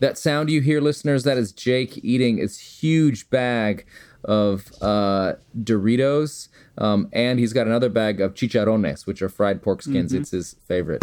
That sound you hear, listeners, that is Jake eating his huge bag of uh, Doritos, um, and he's got another bag of chicharrones, which are fried pork skins. Mm-hmm. It's his favorite.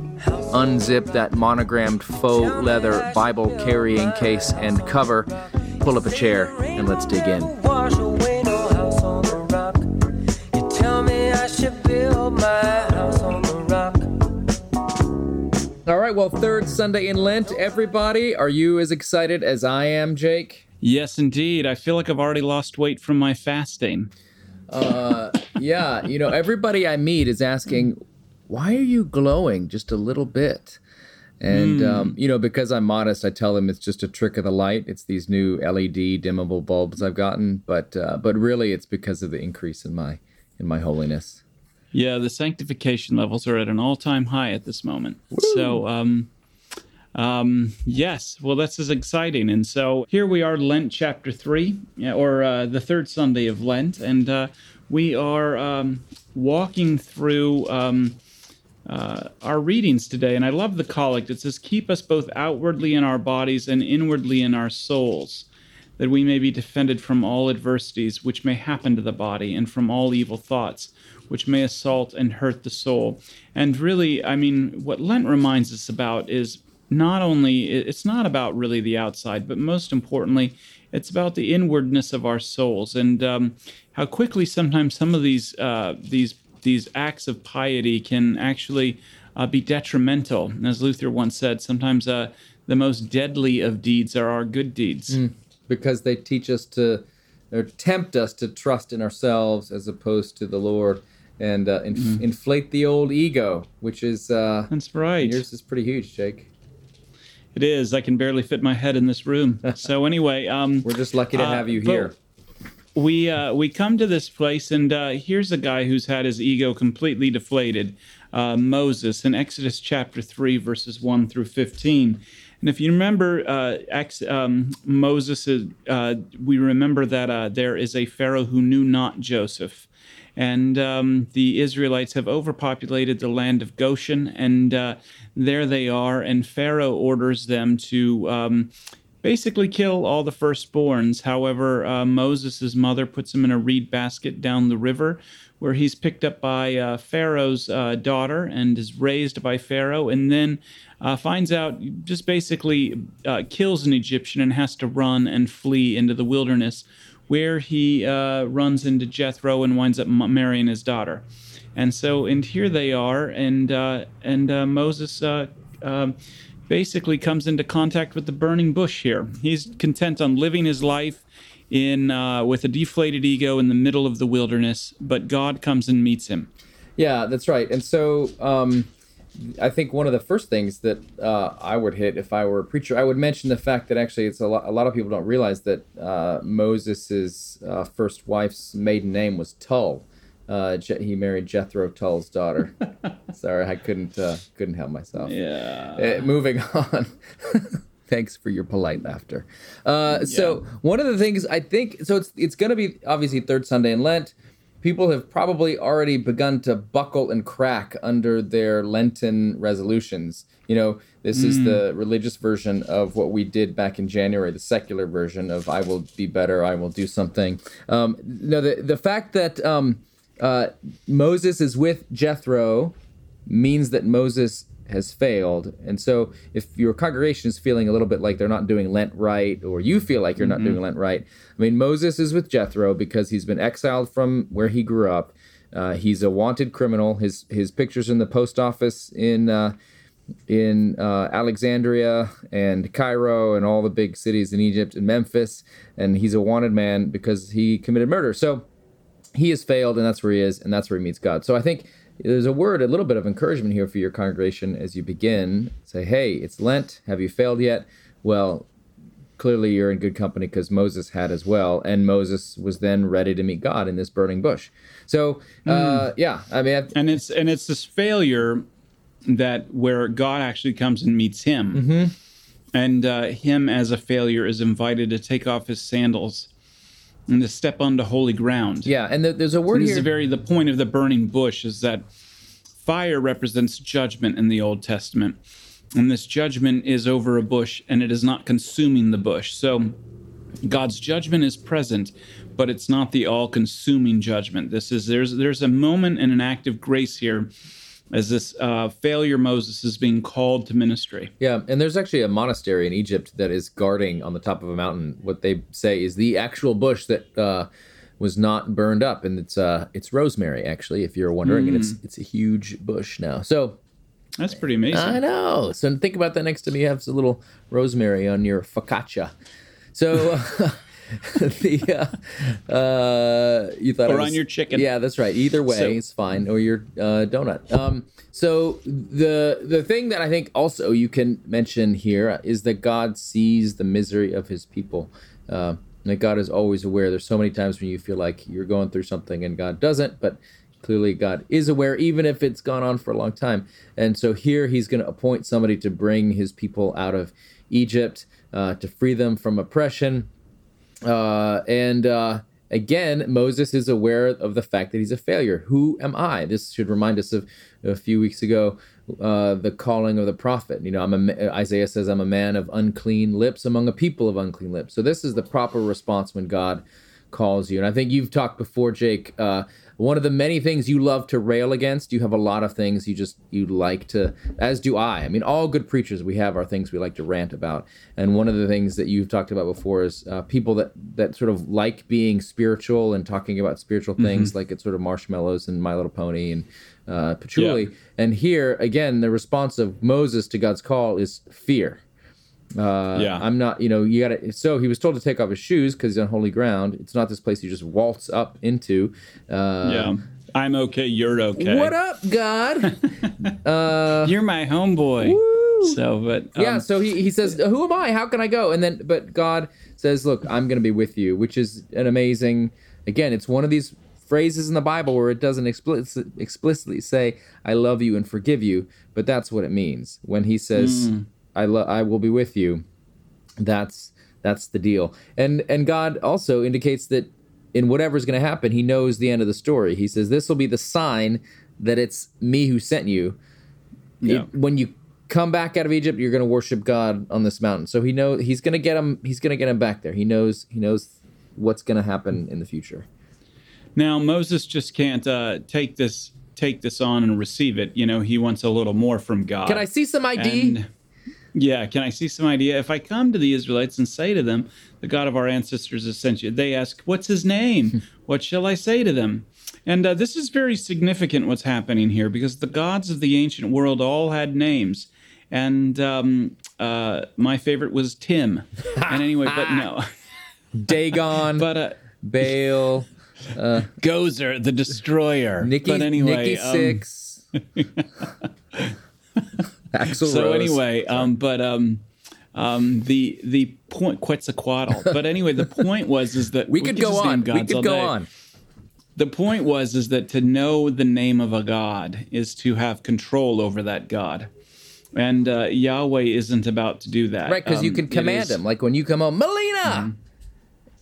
unzip that monogrammed faux leather Bible carrying case and cover, pull up a chair, and let's dig in. Wash away no house on the rock. You tell me I should build my house on the rock. All right, well, third Sunday in Lent, everybody. Are you as excited as I am, Jake? Yes, indeed. I feel like I've already lost weight from my fasting. Uh, Yeah, you know, everybody I meet is asking, why are you glowing just a little bit? And, um, you know, because I'm modest, I tell them it's just a trick of the light. It's these new LED dimmable bulbs I've gotten, but uh, but really it's because of the increase in my in my holiness. Yeah, the sanctification levels are at an all-time high at this moment. So, um, um, yes, well, this is exciting. And so here we are, Lent chapter three, or uh, the third Sunday of Lent, and uh, we are um, walking through um, uh, our readings today. And I love the collect. It says, "Keep us both outwardly in our bodies and inwardly in our souls." that we may be defended from all adversities which may happen to the body and from all evil thoughts which may assault and hurt the soul. And really, I mean, what Lent reminds us about is not only, it's not about really the outside, but most importantly, it's about the inwardness of our souls and um, how quickly sometimes some of these, uh, these, these acts of piety can actually uh, be detrimental. And as Luther once said, sometimes uh, the most deadly of deeds are our good deeds. because they teach us to or tempt us to trust in ourselves as opposed to the Lord and uh, inf- inflate the old ego, which is uh, That's right. yours is pretty huge, Jake. It is. I can barely fit my head in this room. So anyway, um, We're just lucky to Uh, have you here. We uh, we come to this place, and uh, here's a guy who's had his ego completely deflated. Uh, Moses in Exodus chapter three, verses one through fifteen. And if you remember, uh, ex, um, Moses, is, uh, we remember that uh, there is a Pharaoh who knew not Joseph. And um, the Israelites have overpopulated the land of Goshen, and uh, there they are. And Pharaoh orders them to um, basically kill all the firstborns. However, uh, Moses' mother puts him in a reed basket down the river, where he's picked up by uh, Pharaoh's uh, daughter and is raised by Pharaoh, and then uh, finds out, just basically uh, kills an Egyptian and has to run and flee into the wilderness, where he uh, runs into Jethro and winds up marrying his daughter. And so, and here they are, and uh, and Moses um, basically comes into contact with the burning bush here. He's content on living his life in uh, with a deflated ego in the middle of the wilderness, but God comes and meets him. Yeah, that's right. And so um, I think one of the first things that uh, I would hit if I were a preacher, I would mention the fact that actually it's a lot, a lot of people don't realize that uh, Moses' uh, first wife's maiden name was Tull. Uh, Je- he married Jethro Tull's daughter. Sorry, I couldn't uh, couldn't help myself. Yeah. Uh, moving on. Thanks for your polite laughter. Uh, So one of the things I think so it's it's going to be obviously third Sunday in Lent. People have probably already begun to buckle and crack under their Lenten resolutions. You know, this is the religious version of what we did back in January, the secular version of "I will be better, I will do something." Um, no, the the fact that um, uh, Moses is with Jethro means that Moses has failed. And so if your congregation is feeling a little bit like they're not doing Lent right, or you feel like you're not doing Lent right, I mean, Moses is with Jethro because he's been exiled from where he grew up. Uh, he's a wanted criminal. His his pictures in the post office in uh, in uh, Alexandria and Cairo and all the big cities in Egypt and Memphis, and he's a wanted man because he committed murder. So he has failed, and that's where he is, and that's where he meets God. So I think there's a word, a little bit of encouragement here for your congregation as you begin. Say, hey, it's Lent. Have you failed yet? Well, clearly you're in good company because Moses had as well, and Moses was then ready to meet God in this burning bush. So, uh, yeah, I mean, I've, and it's and it's this failure that where God actually comes and meets him, Mm-hmm. and uh, him as a failure is invited to take off his sandals and to step onto holy ground. yeah, and th- there's a word This here. is very the point of the burning bush is that fire represents judgment in the Old Testament. And this judgment is over a bush and it is not consuming the bush. So God's judgment is present, but it's not the all-consuming judgment. This is there's there's a moment and an act of grace here as this uh, failure Moses is being called to ministry. Yeah, and there's actually a monastery in Egypt that is guarding on the top of a mountain what they say is the actual bush that uh, was not burned up, and it's uh, it's rosemary actually, if you're wondering, and it's it's a huge bush now. So That's pretty amazing. I know. So think about that next time you have a little rosemary on your focaccia. So the uh, uh, you thought Or on your chicken. Yeah, that's right. Either way, So- it's fine. Or your uh, donut. Um, so the the thing that I think also you can mention here is that God sees the misery of His people. Uh, that God is always aware. There's so many times when you feel like you're going through something and God doesn't, but clearly God is aware, even if it's gone on for a long time. And so here He's going to appoint somebody to bring His people out of Egypt, uh, to free them from oppression. Uh, and uh, again, Moses is aware of the fact that he's a failure. Who am I? This should remind us of a few weeks ago uh, the calling of the prophet. You know, I'm a, Isaiah says, "I'm a man of unclean lips among a people of unclean lips." So this is the proper response when God calls you. And I think you've talked before, Jake. Uh, one of the many things you love to rail against. You have a lot of things you just you like to, as do I. I mean, all good preachers we have our things we like to rant about. And one of the things that you've talked about before is uh, people that that sort of like being spiritual and talking about spiritual things, like it's sort of marshmallows and My Little Pony and uh, patchouli. Yeah. And here again, the response of Moses to God's call is fear. Uh, Yeah. I'm not, you know, you gotta. So he was told to take off his shoes because he's on holy ground. It's not this place you just waltz up into. Uh, yeah. I'm okay, you're okay. What up, God? uh, You're my homeboy. So, but um, yeah. So he, he says, "Who am I? How can I go?" And then, but God says, "Look, I'm going to be with you," which is an amazing. Again, it's one of these phrases in the Bible where it doesn't explicit, explicitly say, "I love you and forgive you," but that's what it means when he says, "I lo- I will be with you." That's that's the deal. And and God also indicates that in whatever's going to happen, He knows the end of the story. He says, "This will be the sign that it's me who sent you." Yeah. It- when you come back out of Egypt, you're going to worship God on this mountain. So he knows he's going to get him. He's going to get him back there. He knows. He knows what's going to happen in the future. Now Moses just can't uh, take this take this on and receive it. You know, he wants a little more from God. Can I see some ID? And- yeah, can I see some idea? If I come to the Israelites and say to them, "The God of our ancestors has sent you," they ask, "What's His name? what shall I say to them?" And uh, this is very significant. What's happening here because the gods of the ancient world all had names, and um, uh, my favorite was Tim. and anyway, but no, Dagon, but uh, Baal, Gozer, the destroyer. Nikki, but anyway, Nikki um, Six, Axel so Rose. anyway, um, but um, um, the the point Quetzalcoatl. But anyway, the point was is that we could go on. We could go day. on. The point was is that to know the name of a god is to have control over that god, and uh, Yahweh isn't about to do that. Right, because you Um, can command is- Mm-hmm. him. Like when you come home, Melina.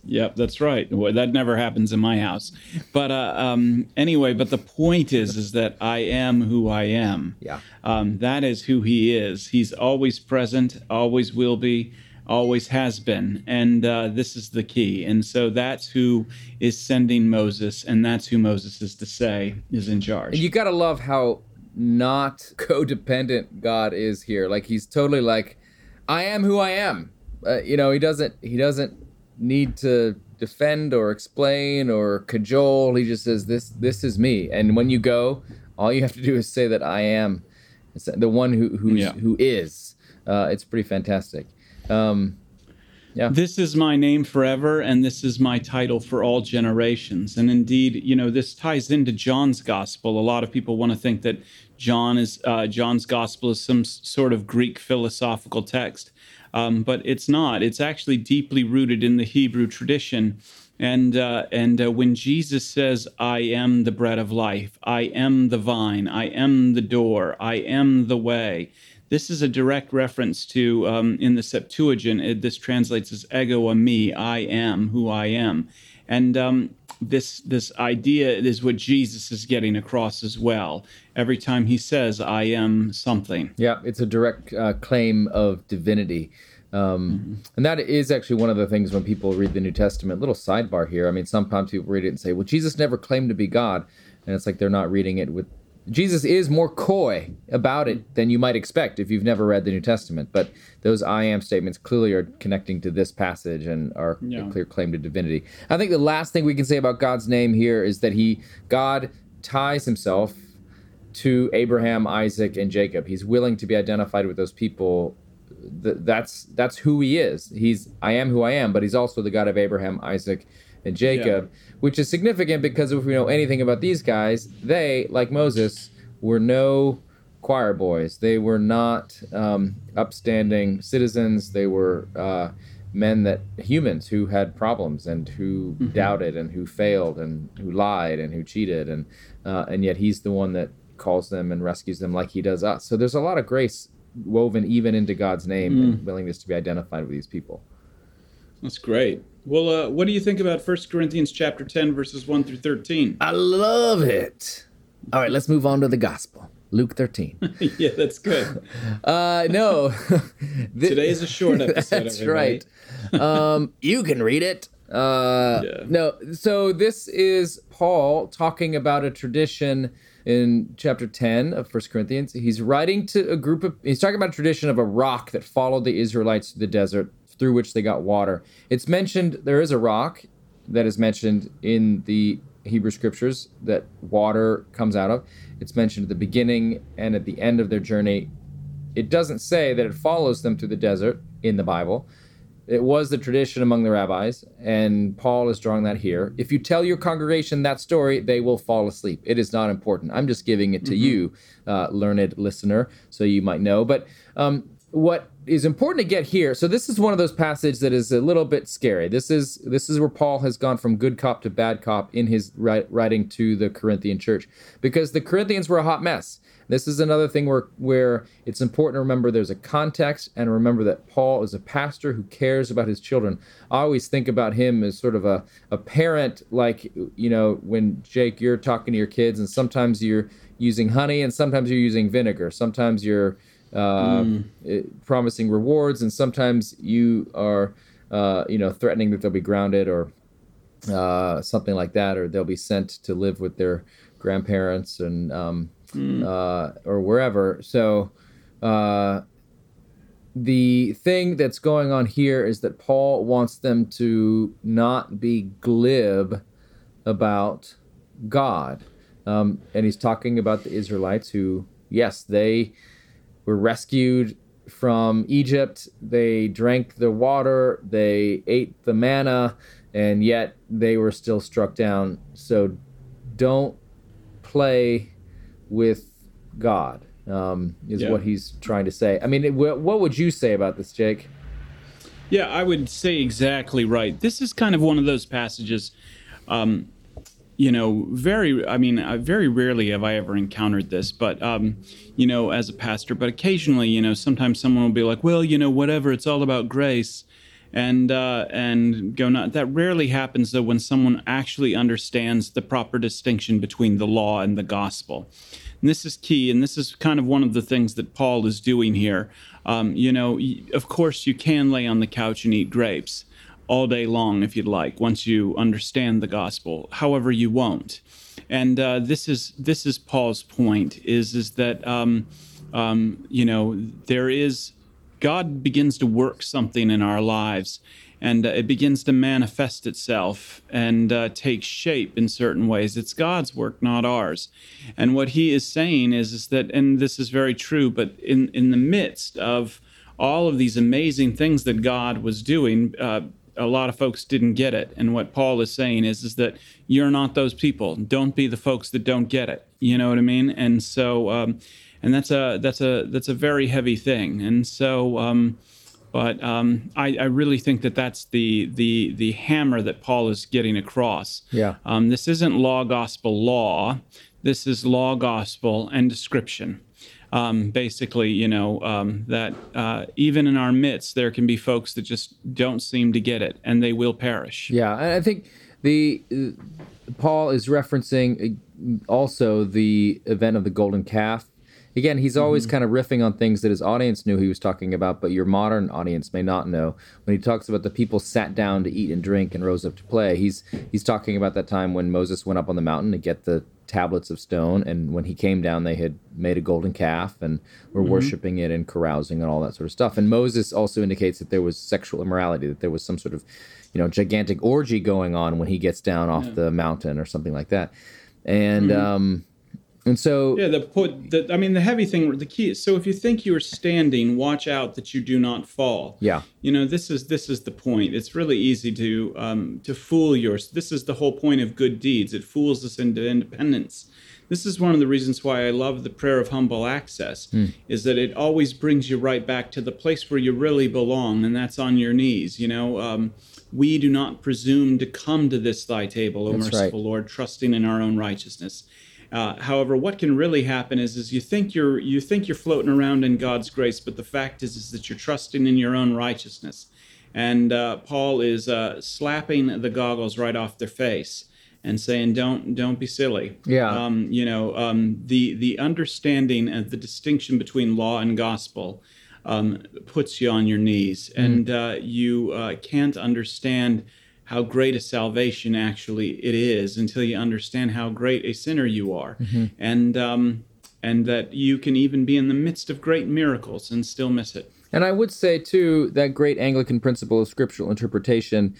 Yep, that's right. Well, that never happens in my house. But uh, um, anyway, but the point is, is that I am who I am. Yeah. Um, that is who he is. He's always present, always will be, always has been, and uh, this is the key. And so that's who is sending Moses, and that's who Moses is to say is in charge. You gotta love how not codependent God is here. Like he's totally like, I am who I am. Uh, you know, he doesn't he doesn't need to defend or explain or cajole. He just says this this is me. And when you go, all you have to do is say that I am it's the one who who's, Yeah. who is. Uh, it's pretty fantastic. Um, Yeah. This is my name forever, and this is my title for all generations. And indeed, you know, this ties into John's gospel. A lot of people want to think that John is uh, John's gospel is some sort of Greek philosophical text, um, but it's not. It's actually deeply rooted in the Hebrew tradition. And uh, and uh, when Jesus says, "I am the bread of life," "I am the vine," "I am the door," "I am the way," this is a direct reference to um, in the Septuagint. It, this translates as "ego eimi, "I am who I am," and um, this this idea is what Jesus is getting across as well. Every time he says, "I am something." Yeah, it's a direct uh, claim of divinity. Um, And that is actually one of the things when people read the New Testament. Little sidebar here. I mean, sometimes people read it and say, well, Jesus never claimed to be God. And it's like they're not reading it with. Jesus is more coy about it than you might expect if you've never read the New Testament. But those I am statements clearly are connecting to this passage and are Yeah. a clear claim to divinity. I think the last thing we can say about God's name here is that he, God, ties himself to Abraham, Isaac, and Jacob. He's willing to be identified with those people. That's that's who he is. He's I am who I am, but he's also the God of Abraham, Isaac, and Jacob, which is significant because if we know anything about these guys, they, like Moses, were no choir boys. They were not um, upstanding citizens. They were uh, men that humans who had problems and who doubted and who failed and who lied and who cheated and uh, and yet he's the one that calls them and rescues them like he does us. So there's a lot of grace woven even into God's name and willingness to be identified with these people. That's great. Well, uh, what do you think about 1 Corinthians chapter 10, verses 1 through 13? I love it. All right, let's move on to the gospel. Luke 13. yeah, that's good. Uh, no. Th- Today is a short episode. That's everybody. right. Um, you can read it. Uh, Yeah. No, so this is Paul talking about a tradition in chapter 10 of First Corinthians. He's writing to a group of, he's talking about a tradition of a rock that followed the Israelites to the desert through which they got water. It's mentioned, there is a rock that is mentioned in the Hebrew scriptures that water comes out of. It's mentioned at the beginning and at the end of their journey it doesn't say that it follows them through the desert in the Bible. It was the tradition among the rabbis, and Paul is drawing that here. If you tell your congregation that story, they will fall asleep. It is not important. I'm just giving it to you, uh, learned listener, so you might know. But um, what is important to get here. So this is one of those passages that is a little bit scary. This is this is where paul has gone from good cop to bad cop in his writing to the corinthian church. Because the corinthians were a hot mess. This is another thing where where it's important to remember there's a context and remember that paul is a pastor who cares about his children. I always think about him as sort of a, a parent like you know when jake you're talking to your kids and sometimes you're using honey and sometimes you're using vinegar. Sometimes you're uh, it- promising rewards, and sometimes you are, uh, you know, threatening that they'll be grounded or uh, something like that, or they'll be sent to live with their grandparents and um, uh, or wherever. So. Uh, the thing that's going on here is that Paul wants them to not be glib about God. Um, and he's talking about the Israelites who, yes, they were rescued from Egypt. They drank the water, they ate the manna, and yet they were still struck down. So don't play with God, um, is Yeah. what he's trying to say. I mean, what would you say about this, Jake? Yeah, I would say exactly right. This is kind of one of those passages, um, you know, very, I mean, uh, very rarely have I ever encountered this, but, um, you know, as a pastor, but occasionally, you know, sometimes someone will be like, well, you know, whatever, it's all about grace. And uh, and go not that rarely happens though when someone actually understands the proper distinction between the law and the gospel. And this is key, and this is kind of one of the things that Paul is doing here. Um, you know, of course, you can lay on the couch and eat grapes all day long if you'd like, once you understand the gospel. However, you won't. And uh, this is this is Paul's point: is is that um, um, you know there is God begins to work something in our lives, and uh, it begins to manifest itself and uh, take shape in certain ways. It's God's work, not ours. And what He is saying is, is that, and this is very true, but in in the midst of all of these amazing things that God was doing. Uh, a lot of folks didn't get it, and what Paul is saying is is that you're not those people. Don't be the folks that don't get it. You know what I mean? And so, um, and that's a that's a that's a very heavy thing. And so. Um, but um, I, I, really think that that's the the the hammer that Paul is getting across. Yeah. Um, this isn't law, gospel, law. This is law, gospel, and description. Um, basically, you know, um, that uh, even in our midst, there can be folks that just don't seem to get it, and they will perish. Yeah, I think the uh, Paul is referencing uh, also the event of the golden calf again, he's always mm-hmm. kind of riffing on things that his audience knew he was talking about, but your modern audience may not know. When he talks about the people sat down to eat and drink and rose up to play, he's he's talking about that time when Moses went up on the mountain to get the tablets of stone, and when he came down, they had made a golden calf and were mm-hmm. worshiping it and carousing and all that sort of stuff. And Moses also indicates that there was sexual immorality, that there was some sort of you know gigantic orgy going on when he gets down off yeah. the mountain or something like that. And mm-hmm. um, and so yeah, the put the I mean the heavy thing the key is so if you think you are standing, watch out that you do not fall. Yeah. You know, this is this is the point. It's really easy to um to fool yours. This is the whole point of good deeds. It fools us into independence. This is one of the reasons why I love the prayer of humble access, mm. is that it always brings you right back to the place where you really belong, and that's on your knees. You know, um, we do not presume to come to this thy table, O that's merciful right. Lord, trusting in our own righteousness. Uh, however, what can really happen is, is you think you're you think you're floating around in God's grace, but the fact is, is that you're trusting in your own righteousness. And uh, Paul is uh, slapping the goggles right off their face and saying, "Don't don't be silly." Yeah. Um, you know, um, the the understanding and the distinction between law and gospel um, puts you on your knees, mm. and uh, you uh, can't understand how great a salvation actually it is until you understand how great a sinner you are, mm-hmm. and um, and that you can even be in the midst of great miracles and still miss it. And I would say too that great Anglican principle of scriptural interpretation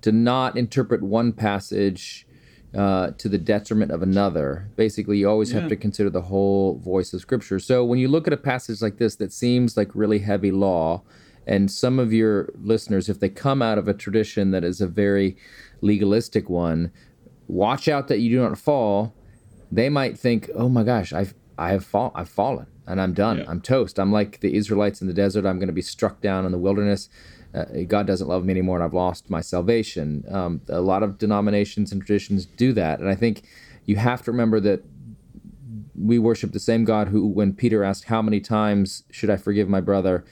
to not interpret one passage uh, to the detriment of another. Basically, you always yeah. have to consider the whole voice of Scripture. So when you look at a passage like this that seems like really heavy law, and some of your listeners, if they come out of a tradition that is a very legalistic one, watch out that you do not fall. They might think, "Oh my gosh, I've I have fall, I've fallen, and I'm done. Yeah. I'm toast. I'm like the Israelites in the desert. I'm going to be struck down in the wilderness. Uh, God doesn't love me anymore, and I've lost my salvation." Um, a lot of denominations and traditions do that, and I think you have to remember that we worship the same God who, when Peter asked, "How many times should I forgive my brother?"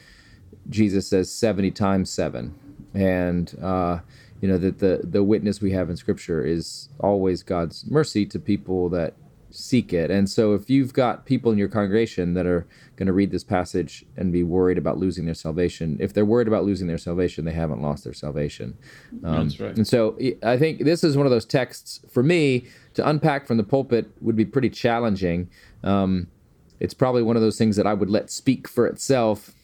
Jesus says 70 times seven. And, uh, you know, that the, the witness we have in Scripture is always God's mercy to people that seek it. And so if you've got people in your congregation that are going to read this passage and be worried about losing their salvation, if they're worried about losing their salvation, they haven't lost their salvation. Um, That's right. And so I think this is one of those texts for me to unpack from the pulpit would be pretty challenging. Um, it's probably one of those things that I would let speak for itself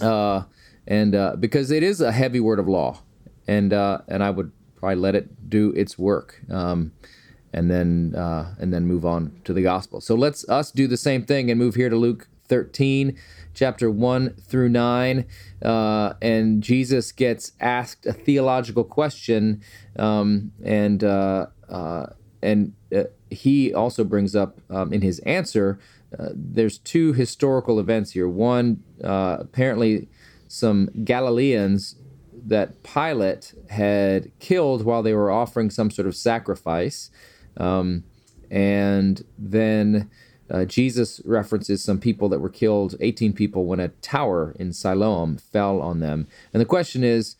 uh, and uh, because it is a heavy word of law, and uh, and I would probably let it do its work, um, and then uh, and then move on to the gospel. So let's us do the same thing and move here to Luke 13, chapter one through nine, uh, and Jesus gets asked a theological question, um, and uh, and he also brings up um, in his answer uh, there's two historical events here. One, uh, apparently, some Galileans that Pilate had killed while they were offering some sort of sacrifice. Um, and then uh, Jesus references some people that were killed, 18 people, when a tower in Siloam fell on them. And the question is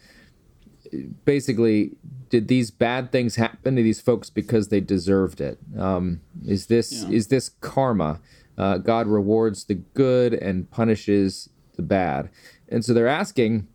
basically, did these bad things happen to these folks because they deserved it? Um, is this yeah. is this karma? Uh, God rewards the good and punishes the bad. And so they're asking,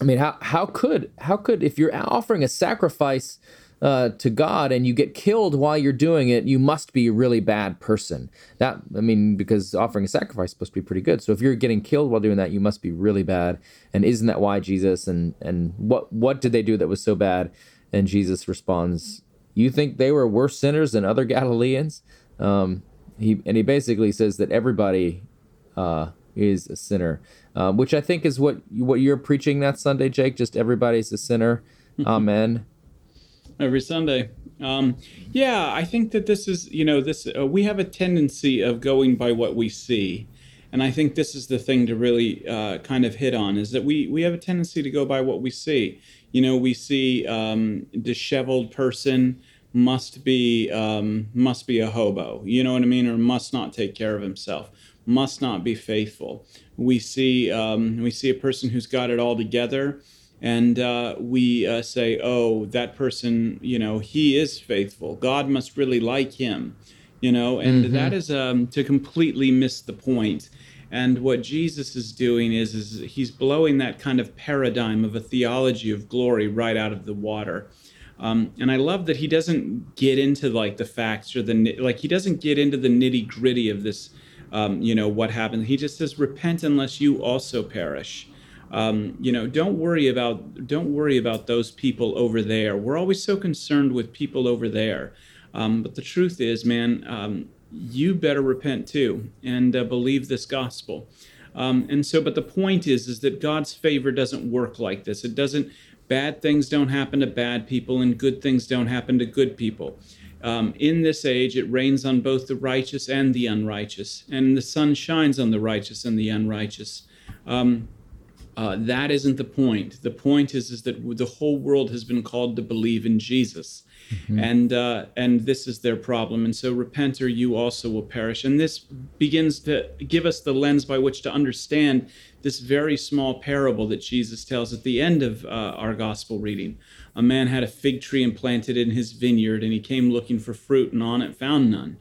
I mean, how how could how could if you're offering a sacrifice uh, to God and you get killed while you're doing it, you must be a really bad person. That I mean, because offering a sacrifice is supposed to be pretty good. So if you're getting killed while doing that, you must be really bad. And isn't that why Jesus and and what what did they do that was so bad? And Jesus responds, "You think they were worse sinners than other Galileans?" Um, he and he basically says that everybody uh, is a sinner, um, which I think is what what you're preaching that Sunday, Jake. Just everybody's a sinner. Amen. every Sunday. Um, yeah, I think that this is, you know, this uh, we have a tendency of going by what we see, and I think this is the thing to really uh, kind of hit on is that we we have a tendency to go by what we see. You know, we see um, disheveled person must be um, must be a hobo. You know what I mean, or must not take care of himself, must not be faithful. We see um, we see a person who's got it all together and uh, we uh, say, "Oh, that person, you know, he is faithful. God must really like him," you know, and that is um, to completely miss the point. And what Jesus is doing is, is he's blowing that kind of paradigm of a theology of glory right out of the water. Um, and I love that he doesn't get into like the facts or the like. He doesn't get into the nitty gritty of this. Um, you know what happened. He just says, "Repent, unless you also perish." um, you know don't worry about don't worry about those people over there we're always so concerned with people over there um, but the truth is man um, you better repent too and uh, believe this gospel um, and so but the point is is that god's favor doesn't work like this it doesn't bad things don't happen to bad people and good things don't happen to good people um, in this age, it rains on both the righteous and the unrighteous, and the sun shines on the righteous and the unrighteous. Um, uh, that isn't the point. The point is is that the whole world has been called to believe in Jesus, and uh, and this is their problem. And so, repent or you also will perish. And this begins to give us the lens by which to understand this very small parable that Jesus tells at the end of uh, our gospel reading. A man had a fig tree and planted in his vineyard, and he came looking for fruit, and on it found none.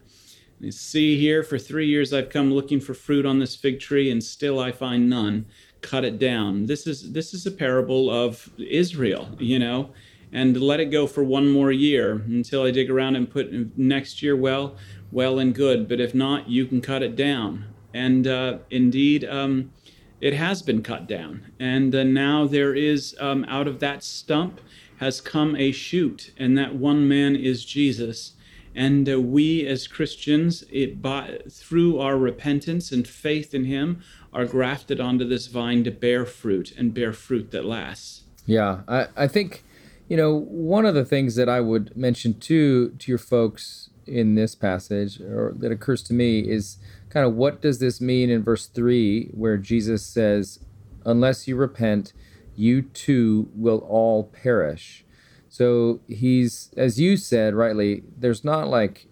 And you see here, for three years I've come looking for fruit on this fig tree, and still I find none. Cut it down. This is this is a parable of Israel, you know, and let it go for one more year until I dig around and put next year. Well, well and good, but if not, you can cut it down. And uh, indeed, um, it has been cut down, and uh, now there is um, out of that stump has come a shoot, and that one man is Jesus. And uh, we as Christians, it, by, through our repentance and faith in Him, are grafted onto this vine to bear fruit and bear fruit that lasts. Yeah, I, I think, you know, one of the things that I would mention too to your folks in this passage, or that occurs to me, is kind of what does this mean in verse three, where Jesus says, "Unless you repent, you too will all perish." So he's, as you said rightly, there's not like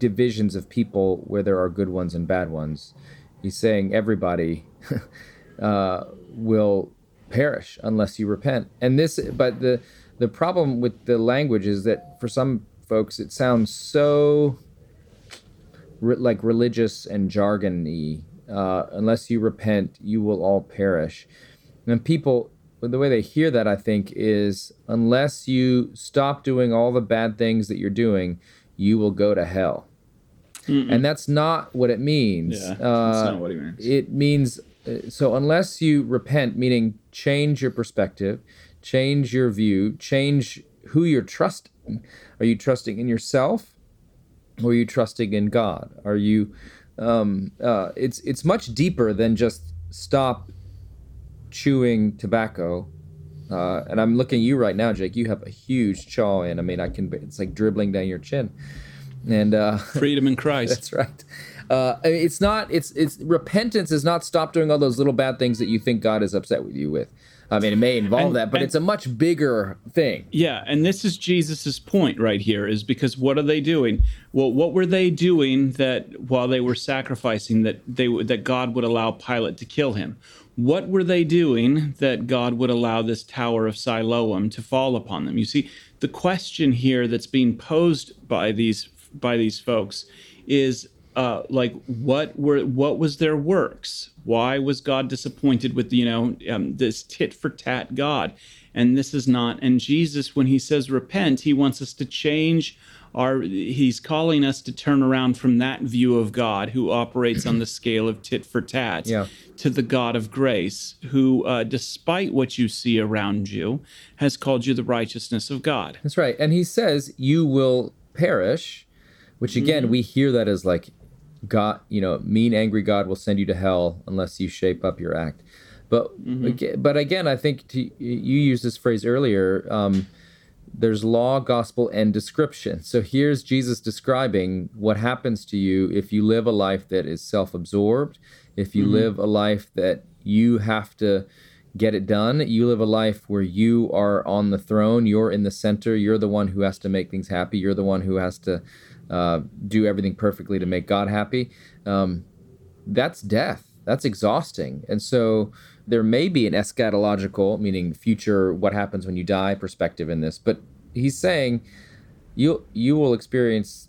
divisions of people where there are good ones and bad ones. He's saying everybody uh, will perish unless you repent. And this, but the the problem with the language is that for some folks it sounds so re- like religious and jargony. Uh, unless you repent, you will all perish. And people, the way they hear that, I think, is unless you stop doing all the bad things that you're doing, you will go to hell. And that's not what it means. Yeah, Uh, that's not what he means. It means uh, so unless you repent, meaning change your perspective, change your view, change who you're trusting. Are you trusting in yourself, or are you trusting in God? Are you? Um, uh, it's it's much deeper than just stop chewing tobacco. Uh, and I'm looking at you right now, Jake. You have a huge chaw in. I mean, I can. It's like dribbling down your chin. And uh, Freedom in Christ. that's right. Uh, it's not. It's it's repentance is not stop doing all those little bad things that you think God is upset with you with. I mean, it may involve And- that, but and- it's a much bigger thing. Yeah, and this is Jesus's point right here is because what are they doing? Well, what were they doing that while they were sacrificing that they would- that God would allow Pilate to kill him? What were they doing that God would allow this tower of Siloam to fall upon them? You see, the question here that's being posed by these by these folks is uh, like what were what was their works? Why was God disappointed with you know um, this tit for tat God? And this is not. And Jesus, when he says repent, he wants us to change our. He's calling us to turn around from that view of God, who operates on the scale of tit for tat, Yeah. to the God of grace, who, uh, despite what you see around you, has called you the righteousness of God. That's right. And he says you will perish, which again Mm-hmm. we hear that as like God, you know, mean, angry God will send you to hell unless you shape up your act. But aga- but again, I think to, you used this phrase earlier. Um, there's law, gospel, and description. So here's Jesus describing what happens to you if you live a life that is self-absorbed, if you live a life that you have to get it done. You live a life where you are on the throne, you're in the center, you're the one who has to make things happy, you're the one who has to uh, do everything perfectly to make God happy. Um, that's death. That's exhausting. And so there may be an eschatological, meaning future, what happens when you die perspective in this. But he's saying you you will experience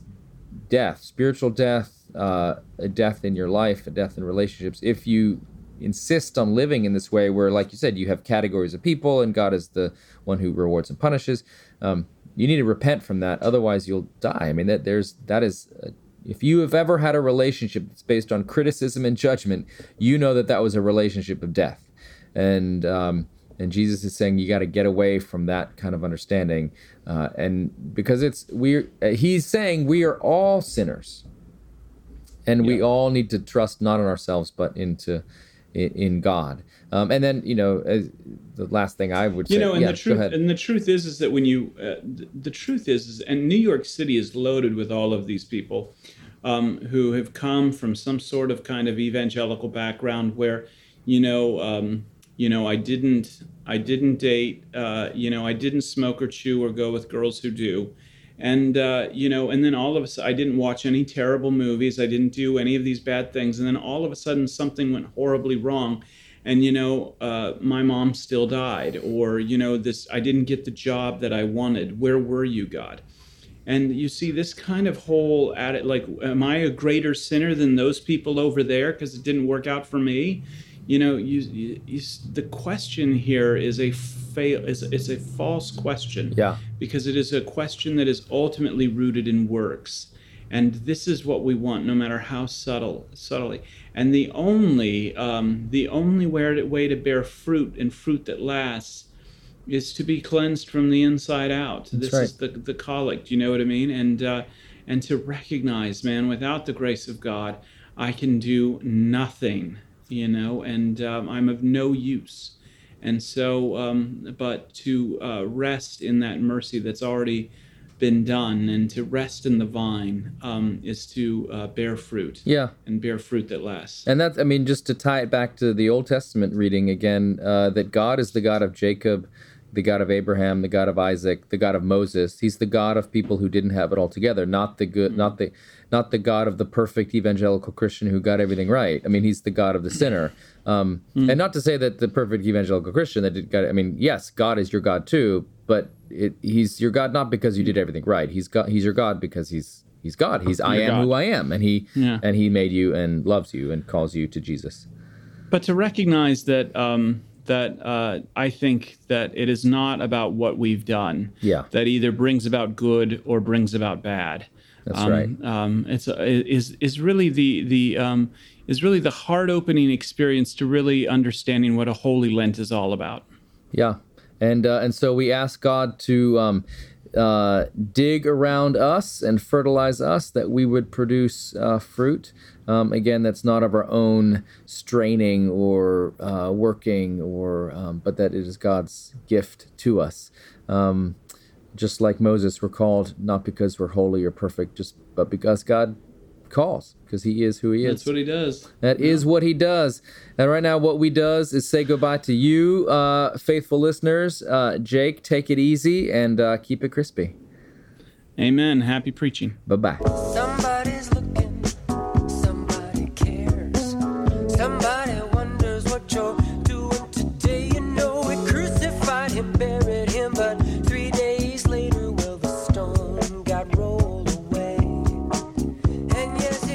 death, spiritual death, uh, a death in your life, a death in relationships, if you insist on living in this way where, like you said, you have categories of people and God is the one who rewards and punishes. Um, you need to repent from that, otherwise you'll die. I mean, that there's that is. Uh, if you have ever had a relationship that's based on criticism and judgment, you know that that was a relationship of death, and um, and Jesus is saying you got to get away from that kind of understanding, uh, and because it's we uh, he's saying we are all sinners, and we all need to trust not in ourselves but into in, in God. Um, and then you know as, the last thing I would say, you know and yeah, the go truth ahead. and the truth is is that when you uh, th- the truth is, is and new york city is loaded with all of these people um, who have come from some sort of kind of evangelical background where you know um, you know i didn't i didn't date uh, you know i didn't smoke or chew or go with girls who do and uh, you know and then all of a sudden i didn't watch any terrible movies. I didn't do any of these bad things. And then all of a sudden something went horribly wrong. And you know uh, my mom still died or you know this i didn't get the job that i wanted. Where were you god? And you see this kind of whole at it like am i a greater sinner than those people over there because it didn't work out for me you know you, you, you the question here is a fail is it's a false question. Yeah. because it is a question that is ultimately rooted in works. And this is what we want no matter how subtle subtly. And the only um, the only way to, bear fruit and fruit that lasts is to be cleansed from the inside out. This right. is the the collect you know what i mean? And uh, and to recognize man without the grace of god i can do nothing you know and um, i'm of no use and so um, but to uh, rest in that mercy that's already been done and to rest in the vine um, is to uh, bear fruit yeah. and bear fruit that lasts And that's, I mean, just to tie it back to the Old Testament reading again, uh, that God is the God of Jacob, the God of Abraham, the God of Isaac, the God of Moses. He's the God of people who didn't have it all together, not the good, not the, not the God of the perfect evangelical Christian who got everything right. I mean, he's the God of the sinner. Um, And not to say that the perfect evangelical Christian that did got, I mean, yes, God is your God too, but it, he's your God not because you did everything right. He's God. He's your God because he's he's God. He's I am God. who I am, and he Yeah. and he made you and loves you and calls you to Jesus. but to recognize that um, that uh, I think that it is not about what we've done. Yeah. That either brings about good or brings about bad. That's um, right. Um, it's is is really the the um, is really the heart opening experience to really understanding what a holy Lent is all about. Yeah, and uh, and so we ask God to um, uh, dig around us and fertilize us that we would produce uh, fruit. Um, again, that's not of our own straining or uh, working, or um, but that it is God's gift to us. Um, just like Moses, we're called not because we're holy or perfect, just but because God calls, because He is who He is. That's what he does. That is what he does. And right now, what we does is say goodbye to you, uh, faithful listeners. Uh, Jake, take it easy and uh, keep it crispy. Amen. Happy preaching. Bye bye.